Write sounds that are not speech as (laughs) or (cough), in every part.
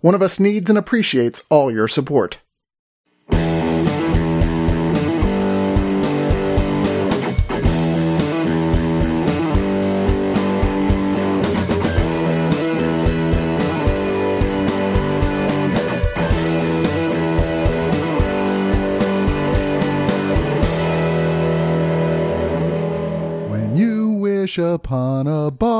One of us needs and appreciates all your support. When you wish upon a bar,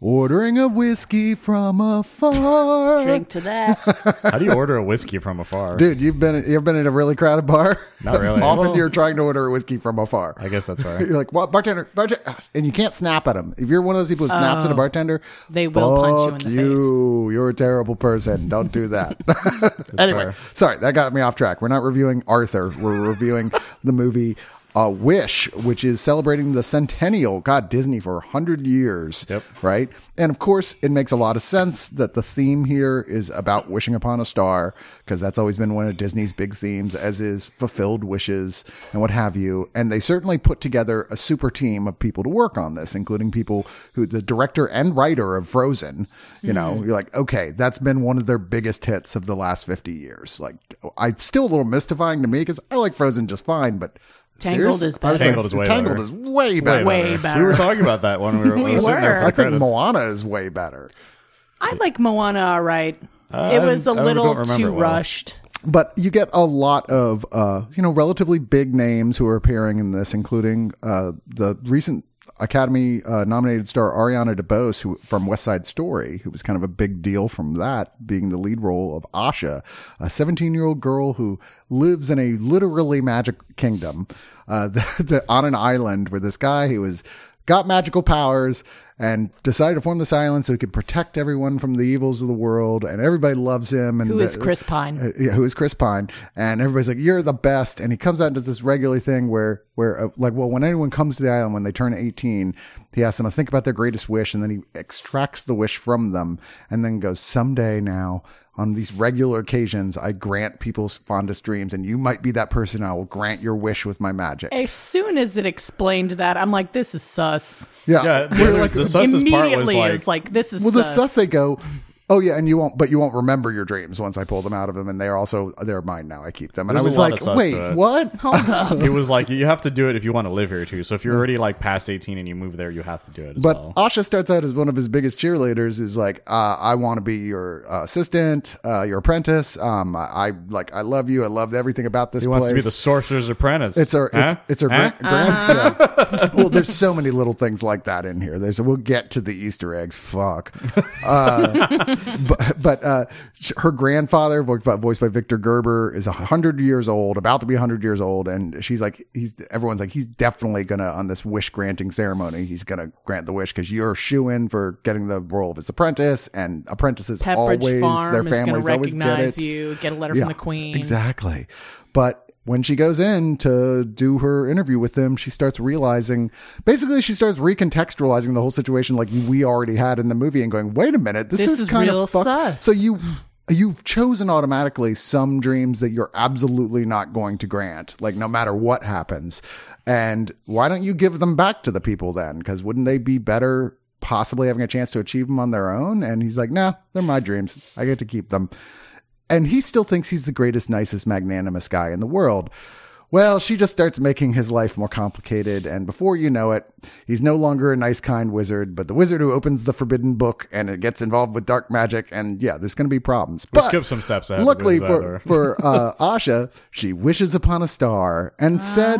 ordering a whiskey from afar. Drink to that. How do you order a whiskey from afar? Dude, you've been you've been in a really crowded bar. Not really. Often Well- you're trying to order a whiskey from afar. I guess that's right. (laughs) You're like, what bartender, bartender, (sighs) and you can't snap at them. If you're one of those people who snaps at a oh. bartender, Oh. They will punch you in the you. You're a terrible person. Don't do that. (laughs) (laughs) anyway, fair. sorry, that got me off track. We're not reviewing Arthur. We're reviewing the movie. Uh, Wish, which is celebrating the centennial, God, Disney for 100 years. Yep. Right? And of course, it makes a lot of sense that the theme here is about wishing upon a star, because that's always been one of Disney's big themes, as is fulfilled wishes and what have you. And they certainly put together a super team of people to work on this, including people who, the director and writer of Frozen. You know, you're like, okay, that's been one of their biggest hits of the last 50 years. Like, I'm still a little mystifying to me because I like Frozen just fine, but. Tangled seriously? is better. Tangled is way Tangled better. is way better. Way better. We were talking about that when we were, (laughs) We we were there were. I think. Moana is way better. I like Moana all right. Uh, it was a I little remember too it well. rushed. But you get a lot of, uh, you know, relatively big names who are appearing in this, including uh, the recent Academy uh, nominated star Ariana DeBose, who from West Side Story, who was kind of a big deal from that, being the lead role of Asha, a 17 year old girl who lives in a literally magic kingdom uh, (laughs) the, the, on an island where this guy who was got magical powers and decided to form this island so he could protect everyone from the evils of the world and everybody loves him and Who is Chris Pine? uh, yeah, who is Chris Pine, and everybody's like, "You're the best." And he comes out and does this regular thing where, where, uh, like, well, when anyone comes to the island when they turn 18, he asks them to think about their greatest wish, and then he extracts the wish from them, and then goes, "Someday now." On these regular occasions, I grant people's fondest dreams, and you might be that person. I will grant your wish with my magic. As soon as it explained that, I'm like, this is sus. Yeah, Yeah, the, We're like, the sussest part was Immediately like, is like, this is well, the sus. sus they go, oh yeah, and you won't, but you won't remember your dreams once I pull them out of them, and they're also they're mine now. I keep them, and There's I a was lot like, of sus wait, it. what? Hold up. (laughs) it was like you have to do it if you want to live here too. So if you're already like past 18 and you move there, you have to do it as But well. Asha starts out as one of his biggest cheerleaders. Is like, uh, I want to be your uh, assistant, uh, your apprentice. Um, I, I like, I love you. I love everything about this He place. wants to be the sorcerer's apprentice. It's our, Huh? it's, it's our Huh? grand, grand yeah. (laughs) Well, there's so many little things like that in here. There's, we'll get to the Easter eggs. Fuck. Uh, but, but, uh, her grandfather, voiced by, voiced by Victor Garber, is a hundred years old, about to be a hundred years old. And she's like, he's, everyone's like, he's definitely gonna, on this wish granting ceremony, he's gonna grant the wish because you're shoe in for getting the role of his apprentice and apprentices Pepperidge always, Farm their is going to families always get recognize it. you. Get a letter from the queen. Exactly. But when she goes in to do her interview with them, she starts realizing, basically, she starts recontextualizing the whole situation like we already had in the movie and going, wait a minute, this, This is, is kind of fuck- sus. So you. You've chosen automatically some dreams that you're absolutely not going to grant, like no matter what happens. And why don't you give them back to the people then? Because wouldn't they be better possibly having a chance to achieve them on their own? And he's like, no, they're my dreams. I get to keep them and he still thinks he's the greatest, nicest, magnanimous guy in the world. Well, she just starts making his life more complicated, and before you know it, he's no longer a nice, kind wizard, but the wizard who opens the forbidden book and it gets involved with dark magic, and yeah, there's going to be problems. We But skip some steps ahead. luckily for for uh, Asha, she wishes upon a star and said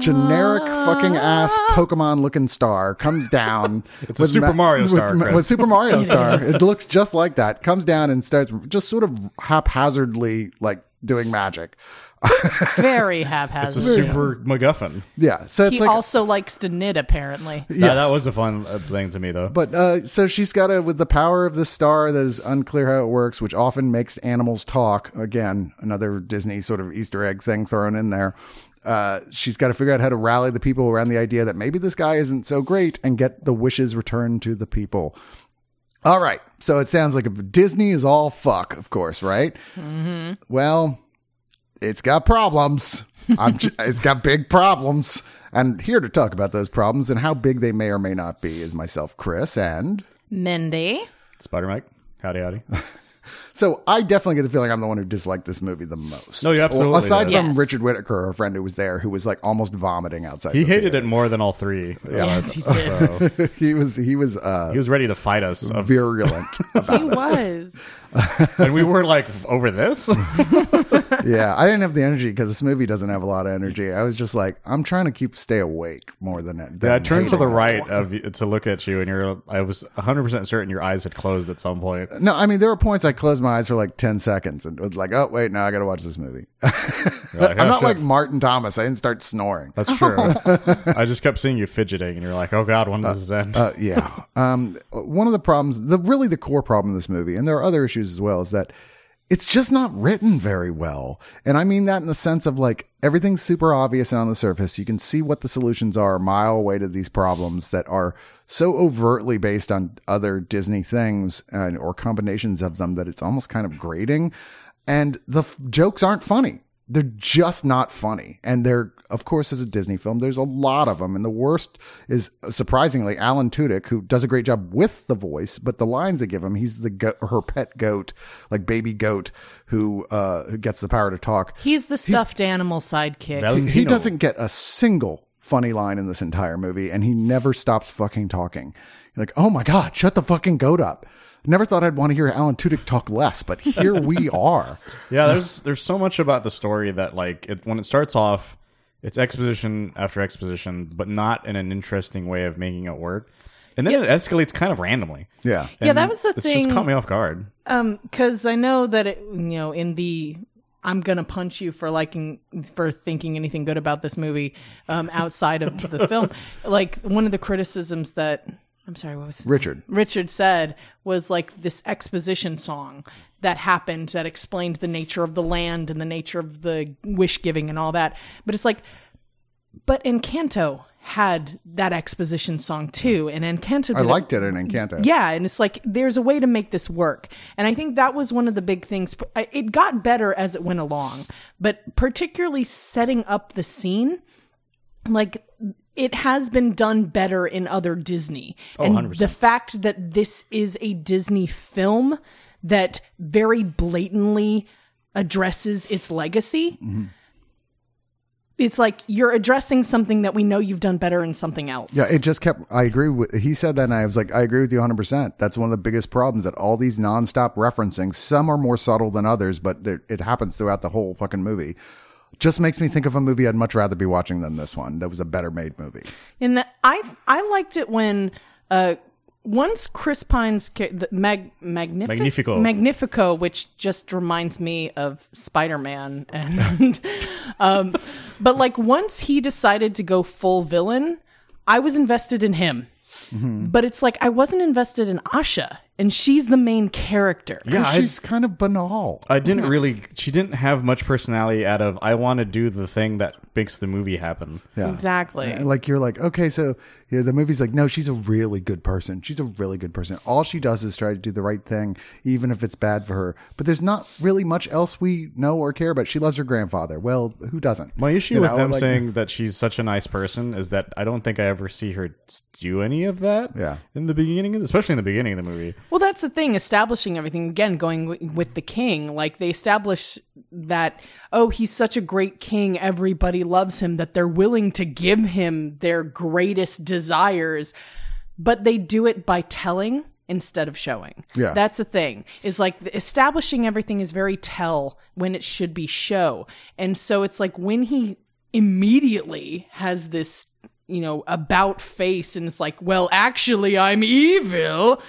generic fucking ass Pokemon looking star comes down. (laughs) It's a Super Mario star, With, Chris. with Super Mario It (laughs) star. is. It looks just like that. Comes down and starts just sort of haphazardly like doing magic. (laughs) Very haphazardly. It's a haphazard. super MacGuffin. Yeah, so it's He like also likes to knit, apparently. That, that was a fun uh, thing to me, though. But uh, so she's got to, with the power of the star that is unclear how it works, which often makes animals talk. Again, another Disney sort of Easter egg thing thrown in there. Uh, she's got to figure out how to rally the people around the idea that maybe this guy isn't so great and get the wishes returned to the people. All right. So it sounds like a, Disney is all fuck, of course, right? Mm-hmm. Well, it's got problems. I'm, j- it's got big problems. And here to talk about those problems and how big they may or may not be is myself, Chris, and Mindy. Spider Mike, howdy howdy. (laughs) so I definitely get the feeling I'm the one who disliked this movie the most. No, you absolutely Well, aside did. from Yes. Richard Whitaker, a friend who was there, who was like almost vomiting outside. He the hated theater. it more than all three. Yes, he did. So, (laughs) (laughs) he was he was uh, he was ready to fight us, uh, virulent. about He was. (laughs) and we were like, over this. (laughs) yeah, I didn't have the energy because this movie doesn't have a lot of energy. I was just like, I'm trying to keep stay awake more than it. Yeah, I turned to the right of y- to look at you, and you're. I was 100 percent certain your eyes had closed at some point. No, I mean there were points I closed my eyes for like ten seconds and was like, "Oh wait, now I got to watch this movie." (laughs) Like, I'm "Oh, not shit." like Martin Thomas. I didn't start snoring. That's true. I just kept seeing you fidgeting, and you're like, "Oh God, when does this end?" Uh, yeah. Um, one of the problems, the really the core problem of this movie, and there are other issues as well, is that it's just not written very well. And I mean that in the sense of like everything's super obvious and on the surface. You can see what the solutions are a mile away to these problems that are so overtly based on other Disney things and or combinations of them that it's almost kind of grating. And the f- jokes aren't funny. They're just not funny. And they're, of course, as a Disney film, there's a lot of them. And the worst is surprisingly Alan Tudyk, who does a great job with the voice, but the lines they give him, he's the go- her pet goat, like baby goat, who uh, who gets the power to talk. He's the stuffed animal sidekick. Valentino. He doesn't get a single funny line in this entire movie, and he never stops fucking talking. You're like, oh my god, shut the fucking goat up. Never thought I'd want to hear Alan Tudyk talk less, but here we (laughs) are. Yeah, there's there's so much about the story that like it, when it starts off, it's exposition after exposition, but not in an interesting way of making it work. And then it escalates kind of randomly. Yeah. Yeah, that was the it's thing. just caught me off guard. Um, because I know that it, you know, in the I'm gonna punch you for liking for thinking anything good about this movie, um, outside of the (laughs) film. Like one of the criticisms that I'm sorry, what was his Richard. Richard said was like this exposition song that happened that explained the nature of the land and the nature of the wish giving and all that. But it's like, but Encanto had that exposition song too, and Encanto. I liked it in Encanto. yeah, and it's like there's a way to make this work. And I think that was one of the big things. It got better as it went along, but particularly setting up the scene, like it has been done better in other Disney. and 100%. the fact that this is a Disney film that very blatantly addresses its legacy. It's like you're addressing something that we know you've done better in something else. Yeah, it just kept. I agree with. He said that, and I was like, I agree with you 100. percent That's one of the biggest problems that all these nonstop referencing. Some are more subtle than others, but it, it happens throughout the whole fucking movie. Just makes me think of a movie I'd much rather be watching than this one. That was a better made movie. And the, I I liked it when uh once Chris Pine's ca- the Mag, Magnific- Magnifico. Magnifico, which just reminds me of Spider Man, and (laughs) um, but like once he decided to go full villain, I was invested in him. Mm-hmm. But it's like I wasn't invested in Asha, and she's the main character. Yeah, I- she's kind of banal. I didn't really. She didn't have much personality. Out of I want to do the thing that makes the movie happen. Yeah. Exactly. And, Like you're like, okay, so yeah, the movie's like, no, she's a really good person. She's a really good person. All she does is try to do the right thing, even if it's bad for her. But there's not really much else we know or care about. She loves her grandfather. Well, who doesn't? My issue You with know, them like- saying that she's such a nice person is that I don't think I ever see her do any of that. Yeah. In the beginning, especially in the beginning of the movie. Well, that's the thing, establishing everything. Again, going w- with the king, like they establish that, oh, he's such a great king, everybody loves him, that they're willing to give him their greatest desires, but they do it by telling instead of showing. Yeah. That's the thing, is like the- establishing everything is very tell when it should be show. And so it's like when he immediately has this you know, about face and it's like, well, actually, I'm evil.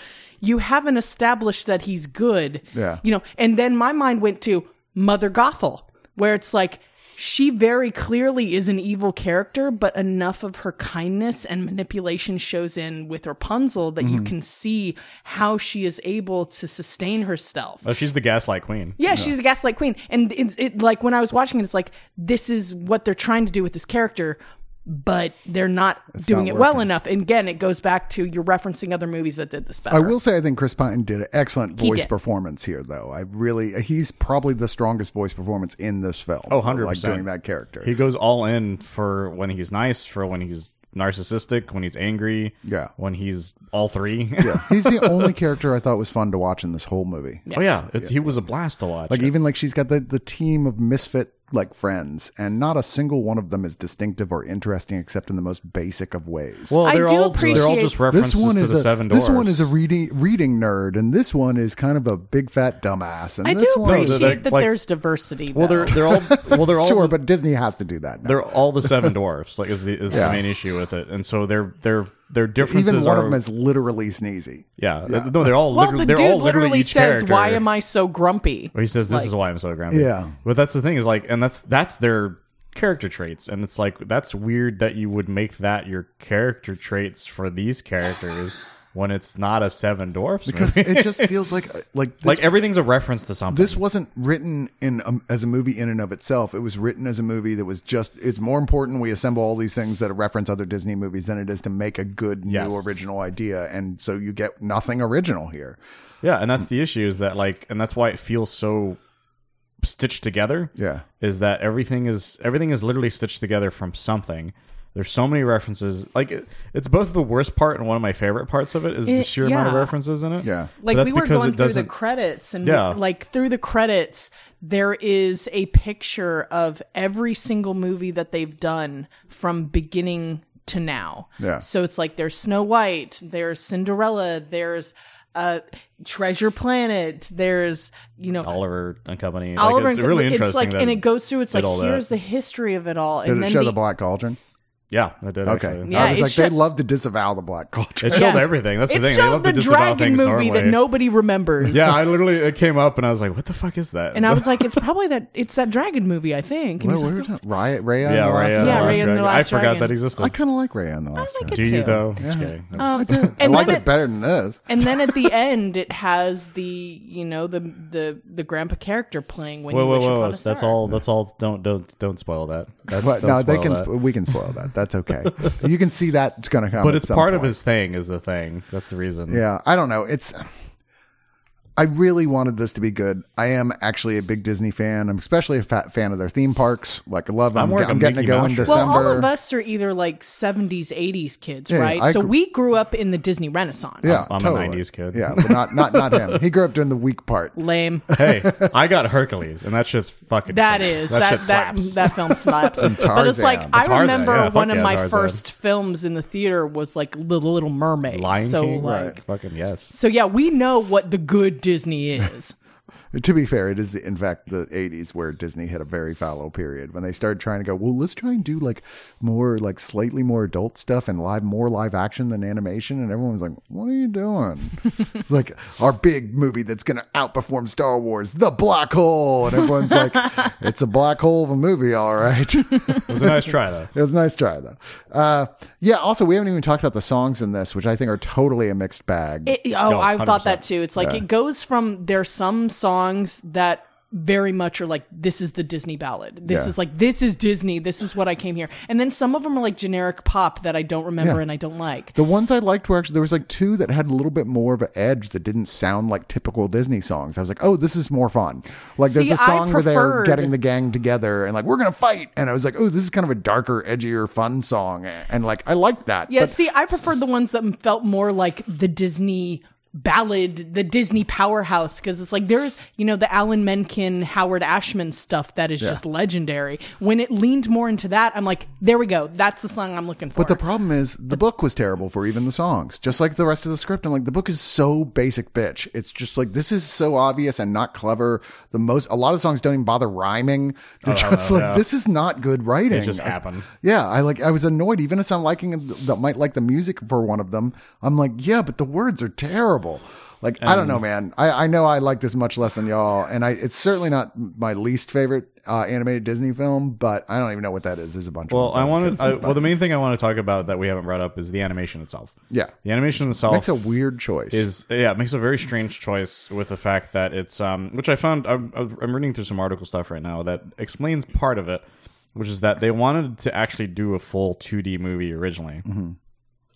You haven't established that he's good. Yeah. You know, and then my mind went to Mother Gothel. where it's like she very clearly is an evil character, but enough of her kindness and manipulation shows in with Rapunzel that you mm-hmm. can see how she is able to sustain herself. Oh, she's the gaslight queen. Yeah, she's the gaslight queen, and it's it like when I was watching it, it's like this is what they're trying to do with this character, but they're not doing not it well enough. And again, it goes back to you're referencing other movies that did this better. I will say I think Chris Pine did an excellent voice did. performance here, though. I really he's probably the strongest voice performance in this film. Oh, 100%. like doing that character. He goes all in for when he's nice, for when he's narcissistic, when he's angry, Yeah. when he's all three. yeah, (laughs) he's the only character I thought was fun to watch in this whole movie. Oh yeah, it's, he was a blast to watch. Like even like she's got the the team of misfit like friends, and not a single one of them is distinctive or interesting except in the most basic of ways. well, I they're do all they're all just references this one to is the a seven this one is a reading reading nerd, and this one is kind of a big fat dumbass. And I this do one, appreciate they're that like- there's diversity. well, though. they're they're all well they're (laughs) all sure, the- but Disney has to do that. Now. they're all the seven (laughs) dwarfs. Like is the is Yeah. the main issue with it, and so their their their differences Even one are of them is literally sneezy. yeah, no they're all well, literally the they're all dude literally literally each says, character. "Why am I so grumpy?" Or he says, "This is why I'm so grumpy." Yeah. but that's the thing is like, and that's that's their character traits, and it's like that's weird that you would make that your character traits for these characters when it's not a Seven Dwarfs Because movie. it just (laughs) feels like like this like everything's a reference to something. this wasn't written in um, as a movie in and of itself. It was written as a movie that was just. It's more important we assemble all these things that reference other Disney movies than it is to make a good Yes. new original idea. And so you get nothing original here. yeah, and that's the issue is that like, and that's why it feels so stitched together. Yeah. is that everything is everything is literally stitched together from something. There's so many references. Like it, it's both the worst part and one of my favorite parts of it is the It- sheer amount of references in it. Yeah. like that's we were going through the credits and Yeah. like through the credits there is a picture of every single movie that they've done from beginning to now Yeah. so it's like there's snow white there's cinderella there's uh treasure planet there's you know Oliver and Company. Oliver like, it's and- really it's interesting. like that and it goes through it's like all that. here's the history of it all Did and it then show the, the, Black Cauldron? Yeah, it did. Okay. Actually. Yeah, I was it like, sho- they'd love to disavow the Black Cauldron. It showed Yeah. everything. That's the it thing. They showed love the to disavow dragon things movie that nobody remembers Yeah, I literally it came up and I was like, "What the fuck is that?" and I was (laughs) like, it's probably that it's that dragon movie, I think. And What, he's what like, talking- Riot, Raya, "Yeah, and the. Last Yeah, Dragon? Yeah, Last Ray and the Dragon. I forgot Dragon. that existed. I kind of like Raya and the Last I like Dragon. it Do you too. though? Just kidding. Um, I and liked then it better than this. And then at the (laughs) end, it has the you know the the the grandpa character playing when Whoa, you whoa, wish whoa! upon a That's star. all. That's all. Don't don't don't spoil that. That's, no, they can. we can spoil that. That's okay. you can see that it's going to come. but it's part of his thing. Is the thing. That's the reason. Yeah, I don't know. It's. I really wanted this to be good. I am actually a big Disney fan. I'm especially a fat fan of their theme parks. Like I love. I'm, more like I'm a getting to go Mouse in shirt. December. Well, all of us are either like 70s, 80s kids, Yeah, right? I so gr- we grew up in the Disney Renaissance. Yeah, I'm a 90s kid. Yeah, but not not not him. He grew up during the weak part. (laughs) Lame. hey, (laughs) I got Hercules, and that's just fucking. That crazy. is that that shit that slaps. (laughs) that film slaps. but it's like Tarzan. I Tarzan, remember yeah, fuck one of yeah, my Tarzan. first films in the theater was like The Little Mermaid. Lion so King, like Right. Fucking yes. so yeah, we know what the good Disney is. To be fair, it is the, in fact the '80s where Disney hit a very fallow period when they started trying to go. Well, let's try and do like more, like slightly more adult stuff and live more live action than animation. And everyone was like, "What are you doing?" (laughs) it's like our big movie that's going to outperform Star Wars, The Black Hole, and everyone's like, (laughs) "It's a black hole of a movie, all right." It was a nice try though. It was a nice try, though. Uh, yeah. Also, we haven't even talked about the songs in this, which I think are totally a mixed bag. It, oh, No, I thought that too. It's like it goes from there's some songs that very much are like this is the Disney ballad. This Yeah. is like this is Disney. This is what I came here. And then some of them are like generic pop that I don't remember Yeah. and I don't like. the ones I liked were actually there was like two that had a little bit more of an edge that didn't sound like typical Disney songs. I was like, oh, this is more fun. Like there's See, a song I where they're getting the gang together and like we're gonna fight, and I was like, oh, this is kind of a darker, edgier, fun song, and like I liked that. Yeah, But- see, I preferred the ones that felt more like the Disney ballad, the Disney powerhouse, because it's like there's, you know, the Alan Menken, Howard Ashman stuff that is just legendary. When it leaned more into that, I'm like, there we go. That's the song I'm looking for. But the problem is the book was terrible for even the songs, just like the rest of the script. I'm like, the book is so basic, bitch. It's just like this is so obvious and not clever. The most, a lot of songs don't even bother rhyming. Oh, They're just like, yeah. this is not good writing. It just I- happened. Yeah, I like. I was annoyed, even as I'm liking that might like the music for one of them. I'm like, yeah, but the words are terrible. Horrible. Like I don't know, man. I, I know I like this much less than y'all, and I it's certainly not my least favorite uh, animated Disney film, but I don't even know what that is. There's a bunch. Well, of I wanted. I, well, the main thing I want to talk about that we haven't brought up is the animation itself. yeah, The animation itself makes a weird choice. is yeah, it makes a very strange choice with the fact that it's um, which I found. I'm, I'm reading through some article stuff right now that explains part of it, which is that they wanted to actually do a full 2D movie originally,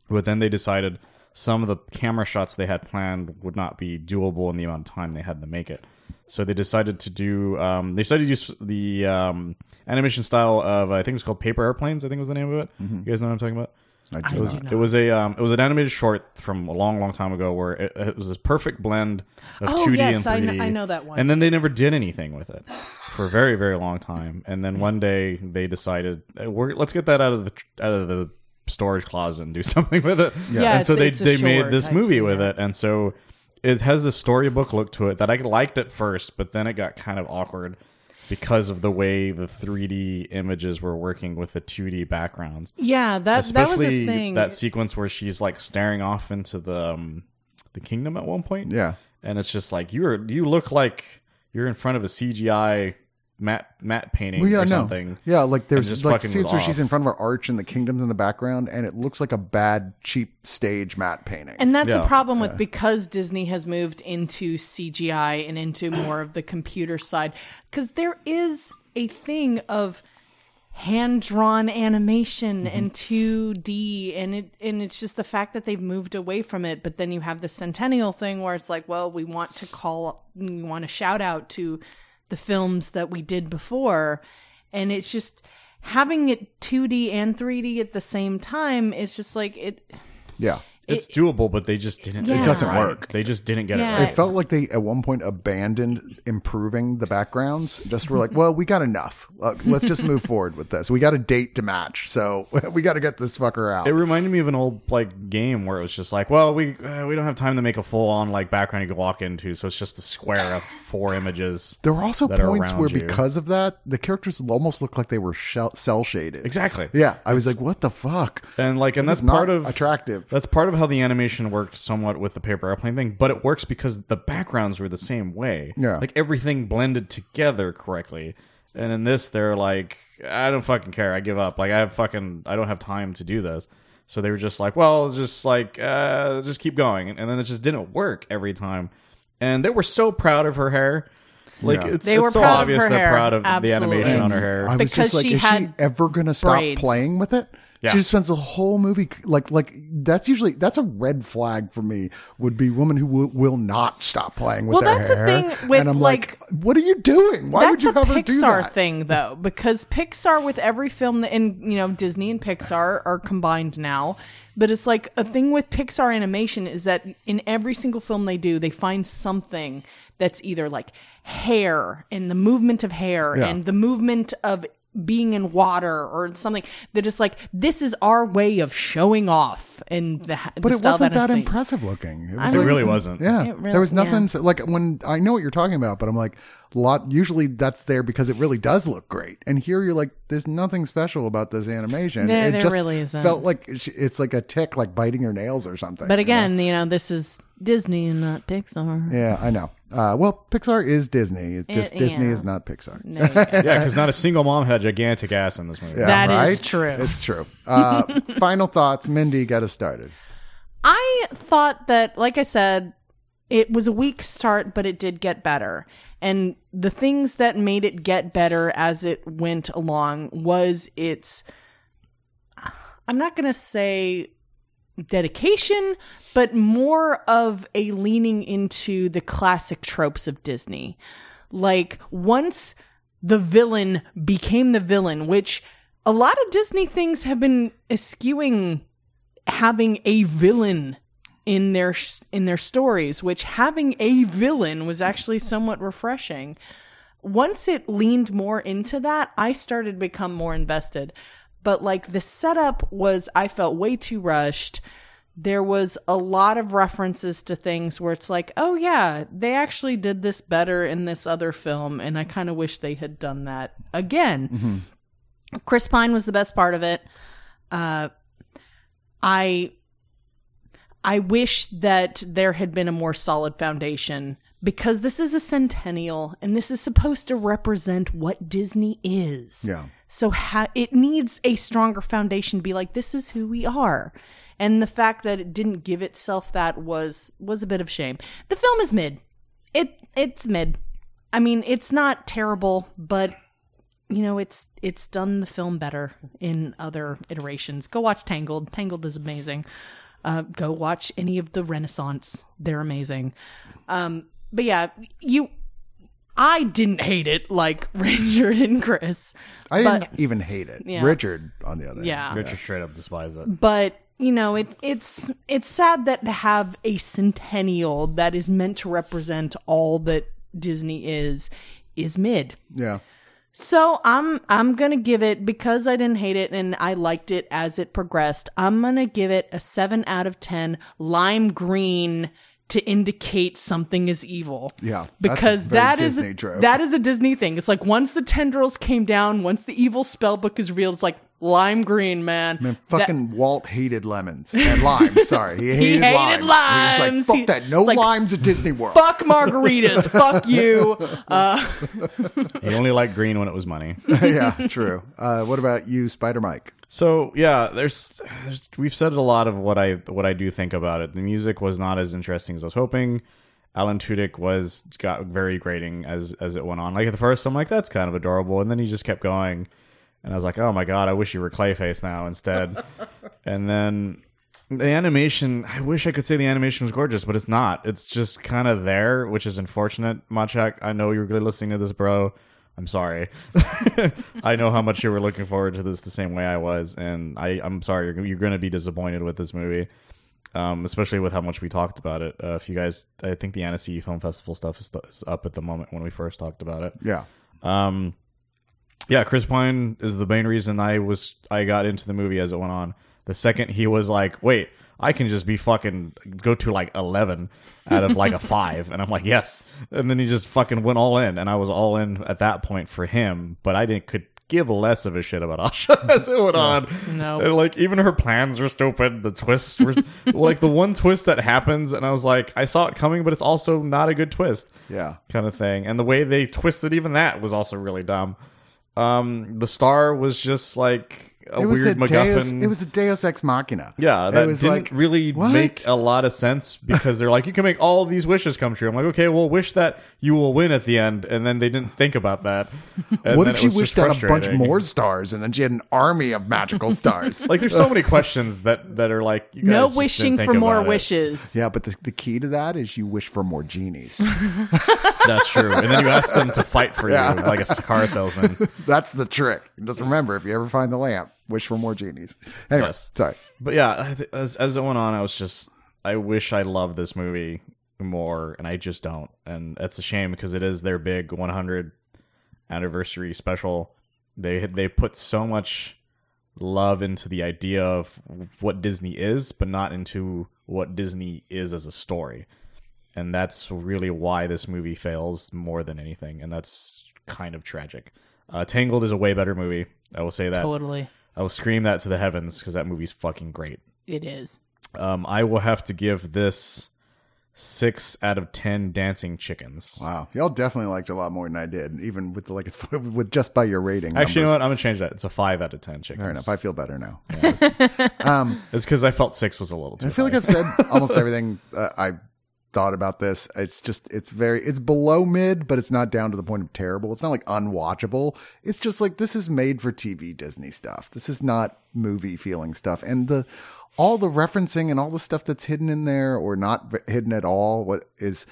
but then they decided some of the camera shots they had planned would not be doable in the amount of time they had to make it. So they decided to do. Um, they decided to use the um, animation style of I think it was called Paper Airplanes. I think was the name of it. You guys know what I'm talking about? I do It was, not. it was a um, it was an animated short from a long, long time ago where it, it was this perfect blend of Oh, 2D yes, I and kn- 3D. I know that one. And then they never did anything with it for a very, very long time. And then (sighs) one day they decided, "Eh, we're, let's get that out of the out of the storage closet and do (laughs) something with it. Yeah, and so they they made this type movie with scenario. it, and so it has this storybook look to it that I liked at first, but then it got kind of awkward because of the way the 3D images were working with the 2D backgrounds Yeah, that that was a especially thing. that sequence where she's like staring off into the um, the kingdom at one point. yeah. and it's just like you're you look like you're in front of a CGI matte matte painting Well, yeah, or no. something. Yeah, like there's just like fucking scenes where she's in front of her arch and the kingdoms in the background, and it looks like a bad, cheap stage matte painting. And that's Yeah. the problem with because Disney has moved into CGI and into (clears throat) more of the computer side. Because there is a thing of hand drawn animation mm-hmm. and 2D and it and it's just the fact that they've moved away from it but then you have the centennial thing where it's like well we want to call we want to shout out to the films that we did before. And it's just having it 2D and 3D at the same time it's just like it yeah, It's doable, but they just didn't. It doesn't work. They just didn't get Yeah. it it felt like they at one point abandoned improving the backgrounds. Just were like, well, we got enough. Uh, let's just move (laughs) forward with this. We got a date to match, so (laughs) we got to get this fucker out. It reminded me of an old like game where it was just like, well, we uh, we don't have time to make a full on like background you can walk into, so it's just a square of four images. there were also that points where, you. because of that, the characters almost looked like they were shell- cell shaded. Exactly. Yeah, I was like, what the fuck? And like, and that's It's not part of attractive. That's part of how the animation worked somewhat with the paper airplane thing, but it works because the backgrounds were the same way. Yeah. Like everything blended together correctly. And in this, they're like, I don't fucking care. I give up. Like, I have fucking, I don't have time to do this. So they were just like, well, just like, uh, just keep going. And then it just didn't work every time. And they were so proud of her hair. Like, Yeah. it's, They it's were so proud of obvious they're hair. proud of the Absolutely. animation on her hair. I was Because just like, she is had she ever gonna stop braids. playing with it? Yeah. She just spends the whole movie like like that's usually that's a red flag for me. Would be women who will, will not stop playing with Well, their that's the hair. thing with, and I'm like- like, what are you doing? Why would you have her do Pixar that? thing, though, because Pixar with every film that, and you know, Disney and Pixar are combined now. But it's like a thing with Pixar animation is that in every single film they do, they find something that's either like hair and the movement of hair Yeah. and the movement of being in water or something that is like this is our way of showing off and the, the But it wasn't that, that impressive looking. It was it like- really wasn't. Yeah, It really- there was nothing yeah. so- like when I know what you're talking about, but I'm like, lot. Usually that's there because it really does look great, and here you're like, there's nothing special about this animation. There- it there just really isn't. Felt like it's- it's like a tick, like biting your nails or something. But you know? again, you know, this is Disney and not Pixar. yeah, I know. Uh, well, Pixar is Disney. It's just Disney yeah. is not Pixar. No, (laughs) yeah. Yeah, because not a single mom had a gigantic ass in this movie. Yeah, That is right? true. It's true. Uh, (laughs) final thoughts, Mindy. Get us started. I thought that, like I said, it was a weak start, but it did get better. And the things that made it get better as it went along was its, I'm not going to say dedication, but more of a leaning into the classic tropes of Disney. Like, once the villain became the villain, which a lot of Disney things have been eschewing having a villain in their in their stories, which having a villain was actually somewhat refreshing. Once it leaned more into that, I started to become more invested. But like the setup was I felt way too rushed. There was a lot of references to things where it's like, "Oh yeah, they actually did this better in this other film and I kind of wish they had done that again." Chris Pine was the best part of it. Uh I I wish that there had been a more solid foundation because this is a centennial and this is supposed to represent what Disney is. Yeah. So ha- it needs a stronger foundation to be like this is who we are. And the fact that it didn't give itself that was was a bit of shame. The film is mid. It it's mid. I mean, it's not terrible, but you know, it's it's done the film better in other iterations. Go watch Tangled. Tangled is amazing. Uh, go watch any of the Renaissance. They're amazing. Um, but yeah, you. I didn't hate it like (laughs) Richard and Chris. I but- didn't even hate it. Yeah. Richard, on the other Yeah. hand. Richard straight up despised it. but you know it it's it's sad that to have a centennial that is meant to represent all that Disney is is mid. Yeah. So I'm I'm gonna give it because I didn't hate it and I liked it as it progressed. I'm gonna give it a seven out of ten lime green to indicate something is evil. Yeah, because that is trope. that is a Disney thing. It's like once the tendrils came down, once the evil spell book is revealed, it's like lime green, man. Man, That- fucking Walt hated lemons and limes. (laughs) Sorry, he hated, limes. He hated limes. limes. He's like, He- fuck that. No like, limes at Disney World. fuck margaritas, (laughs) fuck you. (laughs) Uh, He only liked green when it was money. yeah, true. Uh, what about you, Spider Mike? So yeah, there's, there's we've said a lot of what I what I do think about it. The music was not as interesting as I was hoping. Alan Tudyk was got very grating as as it went on. Like at the first, I'm like that's kind of adorable, and then he just kept going, and I was like, oh my god, I wish you were Clayface now instead. (laughs) and then the animation, I wish I could say the animation was gorgeous, but it's not. It's just kind of there, which is unfortunate. Machak, I know you're really listening to this, bro. I'm sorry. (laughs) I know how much you were looking forward to this the same way I was, and I, I'm sorry you're, you're going to be disappointed with this movie, um, especially with how much we talked about it. Uh, if you guys, I think the Annecy Film Festival stuff is, is up at the moment when we first talked about it. Yeah. Um, yeah, Chris Pine is the main reason I was I got into the movie as it went on. The second he was like, "Wait, I can just be fucking go to like eleven out of like a (laughs) five, and I'm like, "Yes," and then he just fucking went all in, and I was all in at that point for him. But I didn't could give less of a shit about Asha (laughs) as it went on. No. And, like even her plans were stupid. The twists were (laughs) like the one twist that happens, and I was like, I saw it coming, but it's also not a good twist Yeah. kind of thing. And the way they twisted even that was also really dumb. Um, the star was just like a It was weird a Deus, MacGuffin. it was a Deus Ex Machina. yeah, It that was didn't like, really what? make a lot of sense because they're like, you can make all these wishes come true. I'm like, okay, well, wish that you will win at the end, and then they didn't think about that. (laughs) And What then if she was just wished out a bunch more stars and then she had an army of magical stars? (laughs) Like, there's so many questions that that are like, you guys no wishing for more about it. wishes. yeah, but the, the key to that is you wish for more genies. (laughs) That's true. And then you ask them to fight for Yeah. you like a car salesman. That's the trick. Just remember, if you ever find the lamp, wish for more genies. Anyway, Yes. sorry. But yeah, as as it went on, I was just I wish I loved this movie more, and I just don't, and it's a shame because it is their big 100 anniversary special. They they put so much love into the idea of what Disney is, but not into what Disney is as a story, and that's really why this movie fails more than anything, and that's kind of tragic. Uh, Tangled is a way better movie. I will say that. Totally. I will scream that to the heavens because that movie's fucking great. It is. Um, I will have to give this six out of ten dancing chickens. Wow, y'all definitely liked it a lot more than I did, even with the like (laughs) with just by your rating. Actually, you know what? I'm gonna change that. It's a five out of ten chickens. Fair enough. I feel better now. (laughs) It's because I felt six was a little too. I feel like. I've said almost everything uh, I thought about this. It's just it's very it's below mid, but it's not down to the point of terrible. It's not like unwatchable. It's just like this is made for TV Disney stuff. This is not movie feeling stuff. And the all the referencing and all the stuff that's hidden in there or not hidden at all what is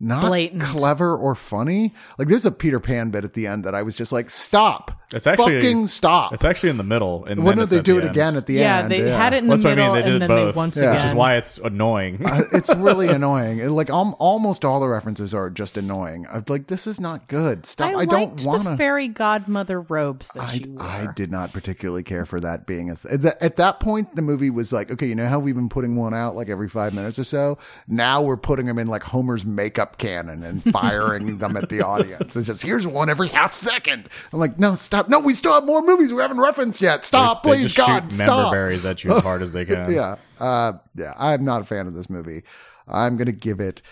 not Blatant. clever or funny. Like there's a Peter Pan bit at the end that I was just like, stop. It's actually fucking stop. It's actually in the middle, and When then did they do the it end. again at the Yeah, end? they had it in the That's what I middle mean. They did and then both, they once Yeah. again. which is why it's annoying. it's really (laughs) annoying. It- Like um, almost all the references are just annoying. I'm like, this is not good. Stop. I, I, don't want the to. fairy godmother robes that I, she wore. I did not particularly care for that being a th- at, that, point the movie was like okay you know how we've been putting one out like every five minutes or so now we're putting them in like Homer's makeup cannon and firing them at the audience. It's just here's one every half second. I'm like, no, stop. No, we still have more movies we haven't referenced yet. Stop, They please, just God, shoot member stop. berries at you as hard as they (laughs) can. Yeah, uh, yeah. I'm not a fan of this movie. I'm gonna give it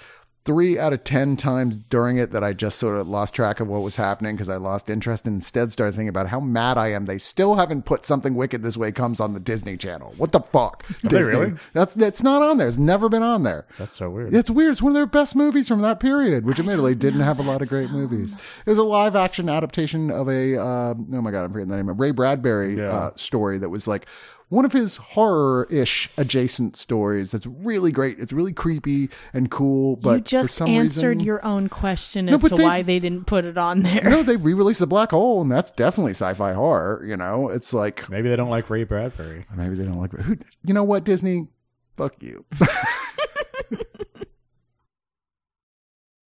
three out of ten times during it that I just sort of lost track of what was happening because I lost interest and instead started thinking about how mad I am. They still haven't put something wicked this way comes on the Disney Channel. What the fuck? (laughs) they Disney. really? That's that's not on there. It's never been on there. That's so weird. It's weird. It's one of their best movies from that period, which admittedly didn't have a lot of great movies. It was a live action adaptation of a, uh, oh my God, I'm forgetting the name of Ray Bradbury Yeah. uh, story that was like one of his horror ish adjacent stories that's really great. It's really creepy and cool, but you for just some answered reason, your own question No, as to they- why they didn't put it on there. No, they re-released the Black Hole, and that's definitely sci-fi horror. You know, it's like Maybe they don't like Ray Bradbury. maybe they don't like who. You know what, Disney? Fuck you. (laughs)